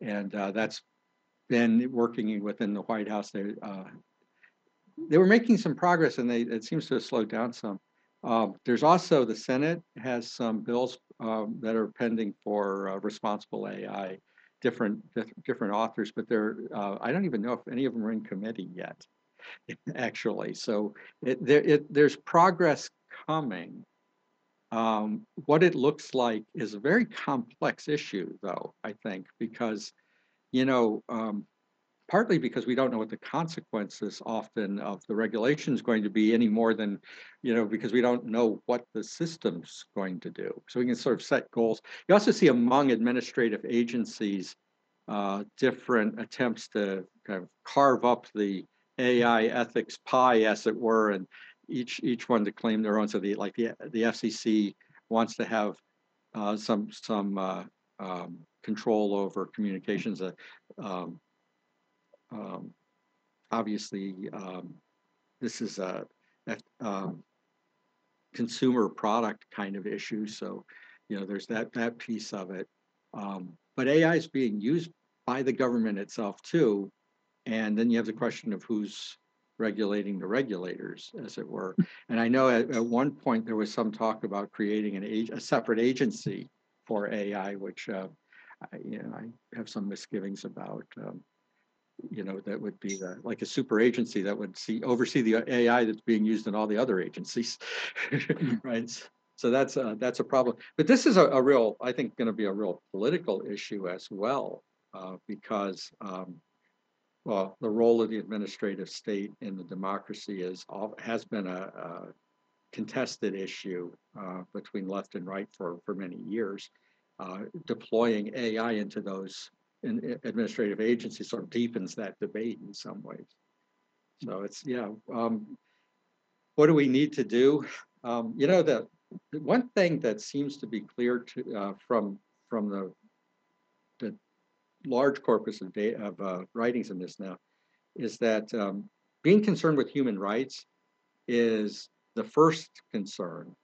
and uh, that's been working within the White House. They uh, they were making some progress, and they it seems to have slowed down some. Um, there's also the Senate has some bills um, that are pending for uh, responsible AI different different authors, but they're uh, I don't even know if any of them are in committee yet, actually. So it, there, it, there's progress coming. Um, what it looks like is a very complex issue, though I think, because you know um, partly because we don't know what the consequences often of the regulation is going to be any more than, you know, because we don't know what the system's going to do. So we can sort of set goals. You also see among administrative agencies uh, different attempts to kind of carve up the AI ethics pie, as it were, and each each one to claim their own. So the like the the FCC wants to have uh, some some uh, um, control over communications. Uh, um, um, obviously, um, this is a, a um, consumer product kind of issue. So, you know, there's that that piece of it. Um, but AI is being used by the government itself too, and then you have the question of who's regulating the regulators, as it were. And I know at, at one point there was some talk about creating an a separate agency for AI, which uh, I, you know I have some misgivings about. Um, you know, that would be the, like a super agency that would see oversee the AI that's being used in all the other agencies, right? So that's a, that's a problem. But this is a, a real, I think, going to be a real political issue as well, uh, because um, well, the role of the administrative state in the democracy is has been a, a contested issue uh, between left and right for for many years. Uh, deploying AI into those in administrative agency sort of deepens that debate in some ways. So it's, yeah, um, what do we need to do? Um, you know, the, the, one thing that seems to be clear to, uh, from, from the, the large corpus of, data, of uh, writings in this now is that um, being concerned with human rights is the first concern,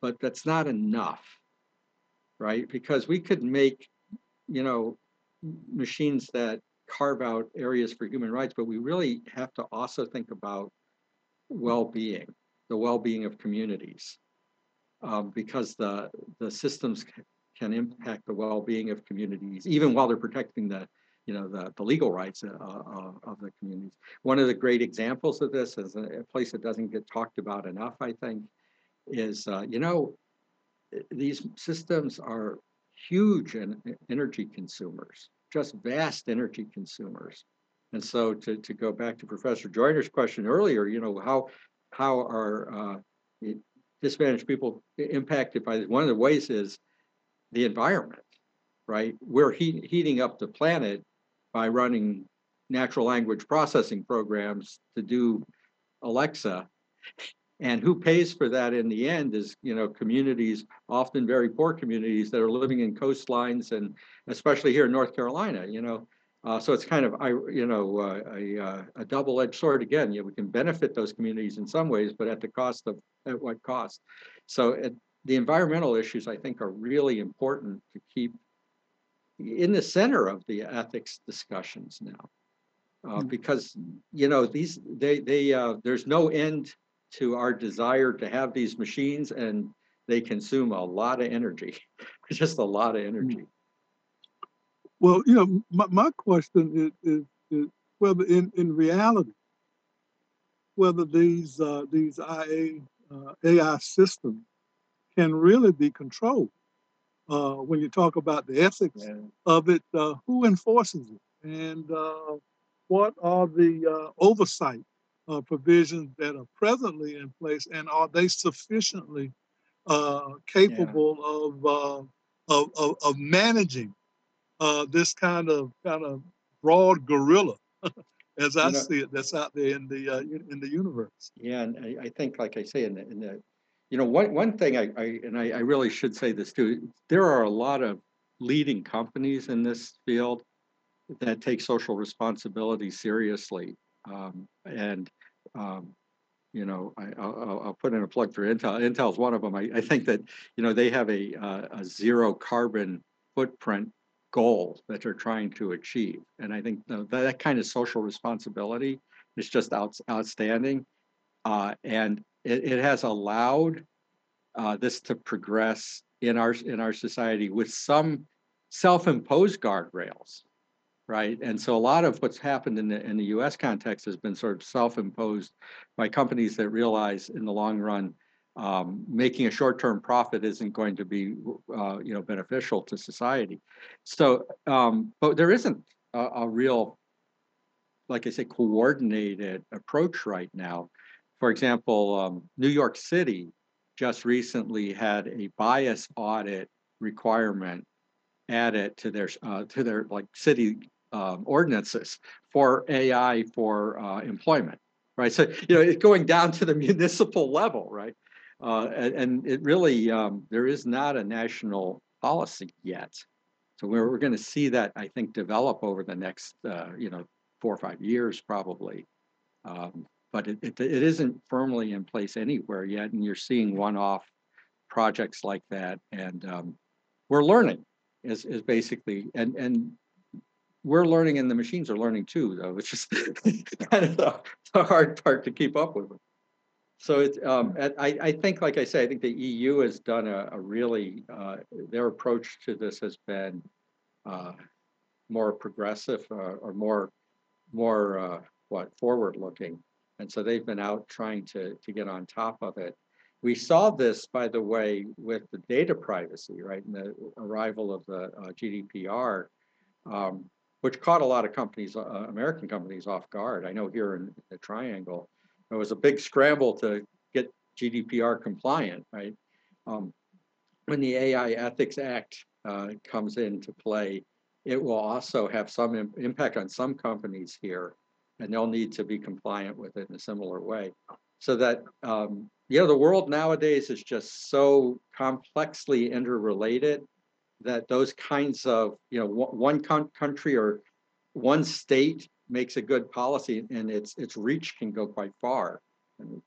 but that's not enough, right? Because we could make, you know, machines that carve out areas for human rights, but we really have to also think about well-being, the well-being of communities, um, because the the systems can impact the well-being of communities, even while they're protecting the you know the, the legal rights uh, uh, of the communities. One of the great examples of this is a, place that doesn't get talked about enough, I think, is uh, you know these systems are huge en energy consumers, just vast energy consumers. And so to, to go back to Professor Joyner's question earlier, you know, how, how are uh, disadvantaged people impacted by this? One of the ways is the environment, right? We're heat, heating up the planet by running natural language processing programs to do Alexa and who pays for that in the end is, you know, communities, often very poor communities that are living in coastlines and especially here in North Carolina, you know. Uh, so it's kind of, I, you know, uh, a, uh, a double-edged sword again. You know, we can benefit those communities in some ways, but at the cost of, at what cost? So it, the environmental issues, I think, are really important to keep in the center of the ethics discussions now. Uh, hmm. because you know these they they uh, there's no end to our desire to have these machines and they consume a lot of energy, just a lot of energy. Well, you know, my, my question is, is, is whether in, in reality, whether these uh, these IA uh, AI systems can really be controlled. Uh, when you talk about the ethics yeah. of it, uh, who enforces it, and uh, what are the uh, oversight uh, provisions that are presently in place, and are they sufficiently uh, capable yeah. of, uh, of, of, of managing uh, this kind of kind of broad gorilla, as I you know, see it, that's out there in the uh, in the universe. Yeah, and I, I, think, like I say, in the, in the you know, one one thing I, I and I, I really should say this too. There are a lot of leading companies in this field that take social responsibility seriously, um, and um, you know, I, will I'll put in a plug for Intel. Intel is one of them. I, I think that you know they have a, uh, a zero carbon footprint goal that they're trying to achieve, and I think that, that kind of social responsibility is just out, outstanding, uh, and it, it, has allowed uh, this to progress in our in our society with some self-imposed guardrails right? And so a lot of what's happened in the in the U.S. context has been sort of self-imposed by companies that realize in the long run um, making a short-term profit isn't going to be uh, you know beneficial to society. So, um, but there isn't a, a real, like I say, coordinated approach right now. For example, um, New York City just recently had a bias audit requirement added to their uh, to their like city um, ordinances for AI for uh, employment, right? So you know, it's going down to the municipal level, right? Uh, and, and, it really um, there is not a national policy yet. So we're, we're going to see that I think develop over the next uh, you know four or five years probably. Um, but it, it, it isn't firmly in place anywhere yet, and you're seeing one-off projects like that, and um, we're learning is is basically and and we're learning and the machines are learning too, though. It's just kind of the, the, hard part to keep up with. So it's, um, I, I think, like I say, I think the EU has done a, a really, uh, their approach to this has been uh, more progressive uh, or more, more uh, what, forward looking. And so they've been out trying to, to get on top of it. We saw this, by the way, with the data privacy, right? And the arrival of the uh, GDPR. Um, which caught a lot of companies, uh, American companies off guard. I know here in the Triangle, there was a big scramble to get GDPR compliant, right? Um, when the AI Ethics Act uh, comes into play, it will also have some Im impact on some companies here, and they'll need to be compliant with it in a similar way. So that, um, you know, the world nowadays is just so complexly interrelated that those kinds of, you know, one country or one state makes a good policy and its its reach can go quite far. And,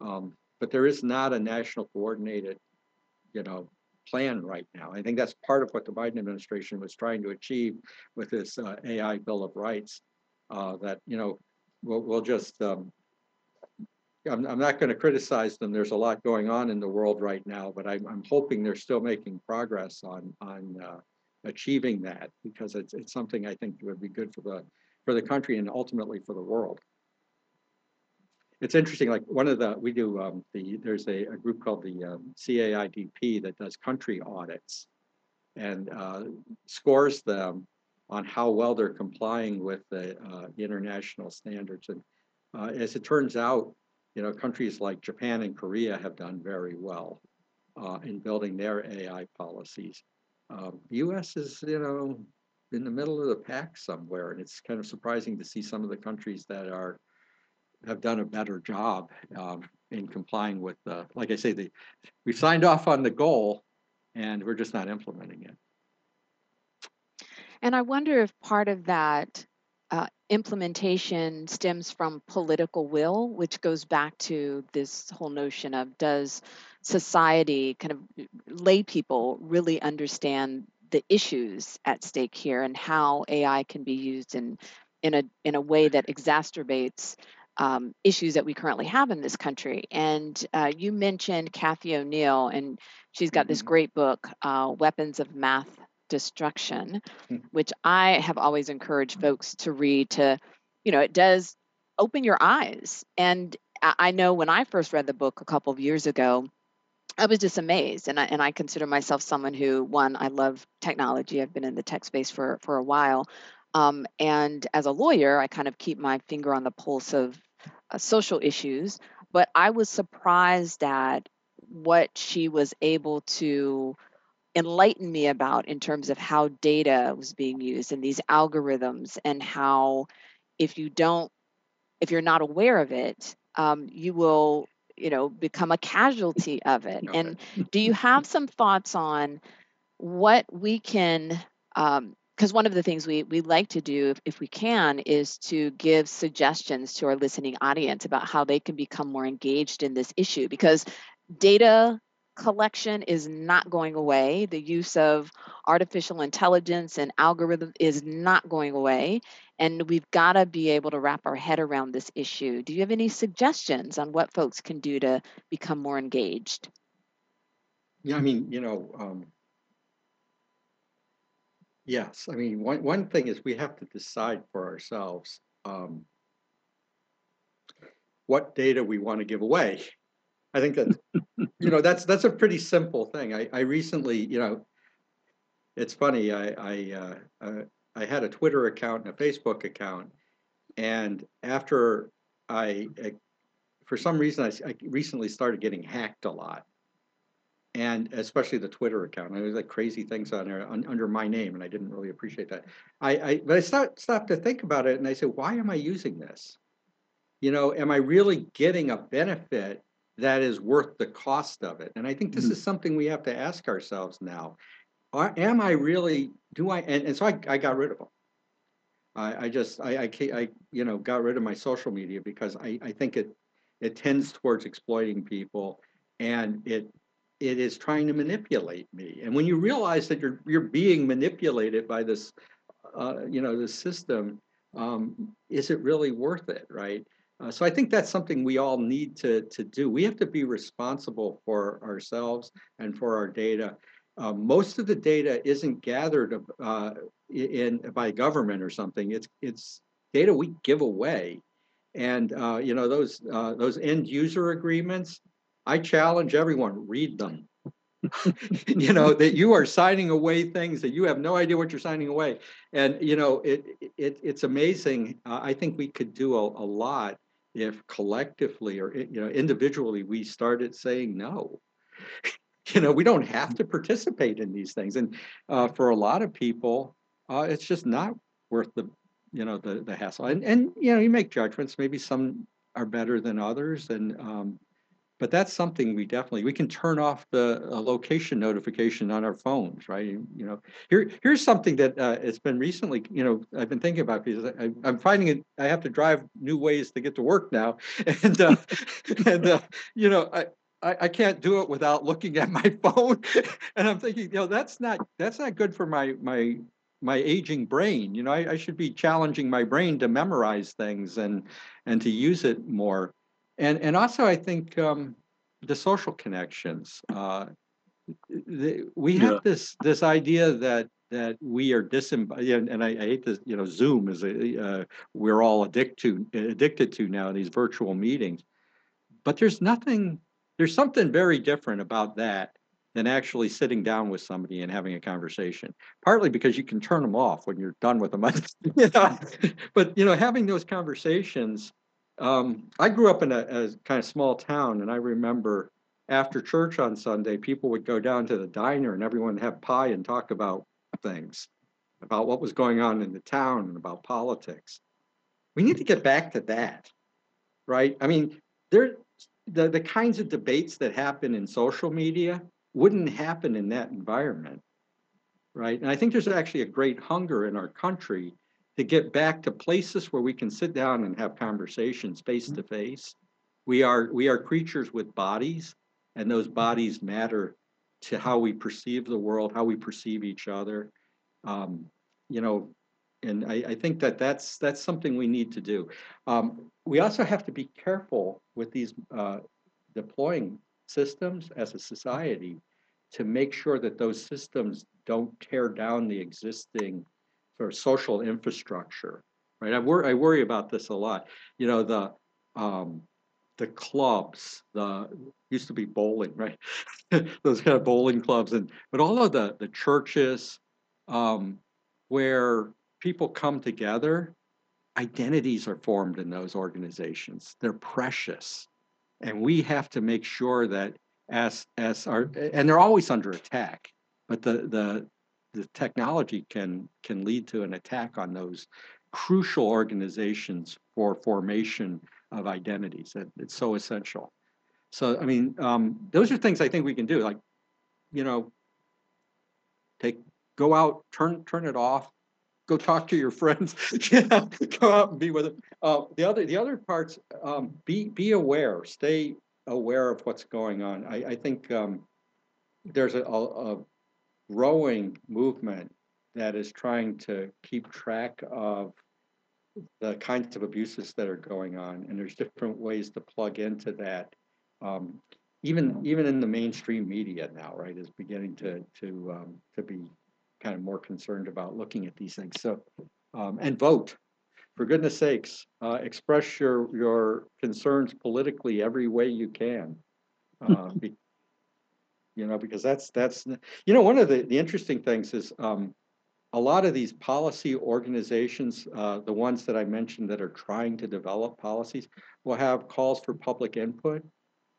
um, but there is not a national coordinated, you know, plan right now. I think that's part of what the Biden administration was trying to achieve with this uh, AI Bill of Rights. Uh, that you know, we'll, we'll just um, I'm, I'm not going to criticize them. There's a lot going on in the world right now, but I'm, I'm hoping they're still making progress on on uh, achieving that because it's it's something I think would be good for the for the country and ultimately for the world. It's interesting. Like one of the we do um, the there's a, a group called the um, CAIDP that does country audits and uh, scores them on how well they're complying with the uh, international standards. And uh, as it turns out, you know, countries like Japan and Korea have done very well uh, in building their AI policies. Um, the U.S. is, you know, in the middle of the pack somewhere, and it's kind of surprising to see some of the countries that are have done a better job um, in complying with the, like I say, the we've signed off on the goal, and we're just not implementing it. And I wonder if part of that uh, implementation stems from political will, which goes back to this whole notion of does society, kind of lay people, really understand the issues at stake here and how AI can be used in in a in a way that exacerbates um, issues that we currently have in this country. And uh, you mentioned Cathy O'Neil, and she's got mm-hmm. this great book, uh, Weapons of Math destruction, hmm. which I have always encouraged folks to read to, you know, it does open your eyes. And I know when I first read the book a couple of years ago, I was just amazed. And I, and I consider myself someone who, one, I love technology. I've been in the tech space for, for a while. Um, and as a lawyer, I kind of keep my finger on the pulse of uh, social issues. But I was surprised at what she was able to enlighten me about in terms of how data was being used and these algorithms and how if you don't if you're not aware of it um, you will you know become a casualty of it Okay. and do you have some thoughts on what we can because one of the things we, we like to do if, if we can is to give suggestions to our listening audience about how they can become more engaged in this issue because data collection is not going away. The use of artificial intelligence and algorithm is not going away. And we've got to be able to wrap our head around this issue. Do you have any suggestions on what folks can do to become more engaged? Yeah, I mean, you know, um, yes, I mean, one, one thing is we have to decide for ourselves um, what data we want to give away. I think that, you know, that's that's a pretty simple thing. I, I recently, you know, it's funny. I I, uh, uh, I had a Twitter account and a Facebook account, and after I, uh, for some reason, I, I, recently started getting hacked a lot and especially the Twitter account. I was like crazy things on there un, under my name, and I didn't really appreciate that. I, I but I stopped stopped to think about it, and I said, why am I using this? You know, am I really getting a benefit that is worth the cost of it? And I think this Mhm. is something we have to ask ourselves now. Are, am I really? Do I? And, and so I, I got rid of them. I, I just I, I I you know got rid of my social media because I, I think it it tends towards exploiting people and it it is trying to manipulate me. And when you realize that you're you're being manipulated by this, uh, you know, this system, um, is it really worth it, right? Uh, so I think that's something we all need to to do. We have to be responsible for ourselves and for our data. Uh, most of the data isn't gathered uh, in by government or something. It's it's data we give away, and uh, you know those uh, those end user agreements. I challenge everyone, read them. you know, that you are signing away things that you have no idea what you're signing away. And, you know, it, it it's amazing. Uh, I think we could do a, a lot if collectively or, you know, individually we started saying no. you know, we don't have to participate in these things. And uh, for a lot of people, uh, it's just not worth the, you know, the, the hassle. And, and, you know, you make judgments. Maybe some are better than others. And, um, but that's something we definitely we can turn off the uh, location notification on our phones right? You, you know here here's something that uh, it's been recently you know i've been thinking about because I, i'm finding it i have to drive new ways to get to work now. And uh, and uh, you know I, I i can't do it without looking at my phone. And i'm thinking you know that's not that's not good for my my my aging brain. You know I, I should be challenging my brain to memorize things and and to use it more and and also I think um, the social connections. Uh, the, we have Yeah. this this idea that that we are disembodied, and I, I hate this. You know, Zoom is a uh, we're all addicted to addicted to now these virtual meetings. But there's nothing. There's something very different about that than actually sitting down with somebody and having a conversation. Partly because you can turn them off when you're done with them. you know? But you know, having those conversations um, I grew up in a, a, kind of small town, and I remember after church on Sunday, people would go down to the diner and everyone would have pie and talk about things, about what was going on in the town and about politics. We need to get back to that, right? I mean, there the, the kinds of debates that happen in social media wouldn't happen in that environment, right? And I think there's actually a great hunger in our country to get back to places where we can sit down and have conversations face to face. We are we are creatures with bodies, and those bodies matter to how we perceive the world, how we perceive each other. Um, you know, and I, I, think that that's that's something we need to do. Um, we also have to be careful with these uh, deploying systems as a society to make sure that those systems don't tear down the existing of social infrastructure, right? I worry, I worry about this a lot. You know, the um, the clubs, the used to be bowling, right? Those kind of bowling clubs, and but all of the the churches, um, where people come together, identities are formed in those organizations. They're precious. And we have to make sure that as as our and they're always under attack, but the the the technology can can lead to an attack on those crucial organizations for formation of identities. It's so essential. So I mean, um, those are things I think we can do. Like, you know, take go out, turn turn it off, go talk to your friends. yeah, go out and be with them. Uh, the other the other parts, um, be be aware, stay aware of what's going on. I, I think um, there's a, a growing movement that is trying to keep track of the kinds of abuses that are going on, and there's different ways to plug into that. Um, even even in the mainstream media now, right, is beginning to to um, to be kind of more concerned about looking at these things. So, um, and vote, for goodness sakes, uh, express your your concerns politically every way you can. Uh, be, you know, because that's that's you know one of the the interesting things is um, a lot of these policy organizations, uh, the ones that I mentioned that are trying to develop policies, will have calls for public input,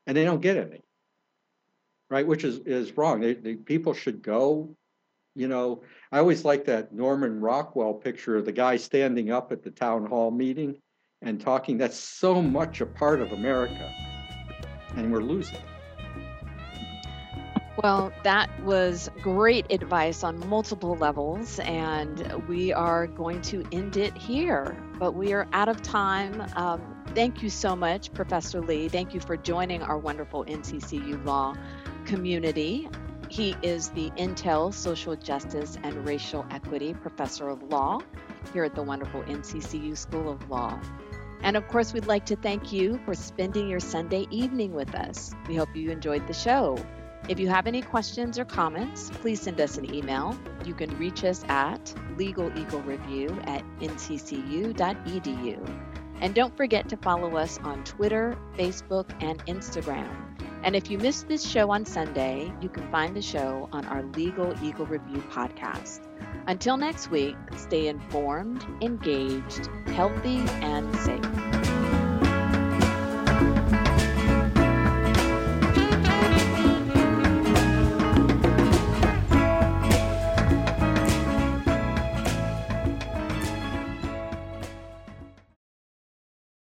and they don't get any. Right, which is is wrong. They, they, people should go. You know, I always like that Norman Rockwell picture of the guy standing up at the town hall meeting and talking. That's so much a part of America, and we're losing. Well, that was great advice on multiple levels, and we are going to end it here. But we are out of time. Um, thank you so much, Professor Lee. Thank you for joining our wonderful NCCU Law community. He is the Intel Social Justice and Racial Equity Professor of Law here at the wonderful NCCU School of Law. And of course, we'd like to thank you for spending your Sunday evening with us. We hope you enjoyed the show. If you have any questions or comments, please send us an email. You can reach us at legaleaglereview at nccu.edu. And don't forget to follow us on Twitter, Facebook, and Instagram. And if you missed this show on Sunday, you can find the show on our Legal Eagle Review podcast. Until next week, stay informed, engaged, healthy, and safe.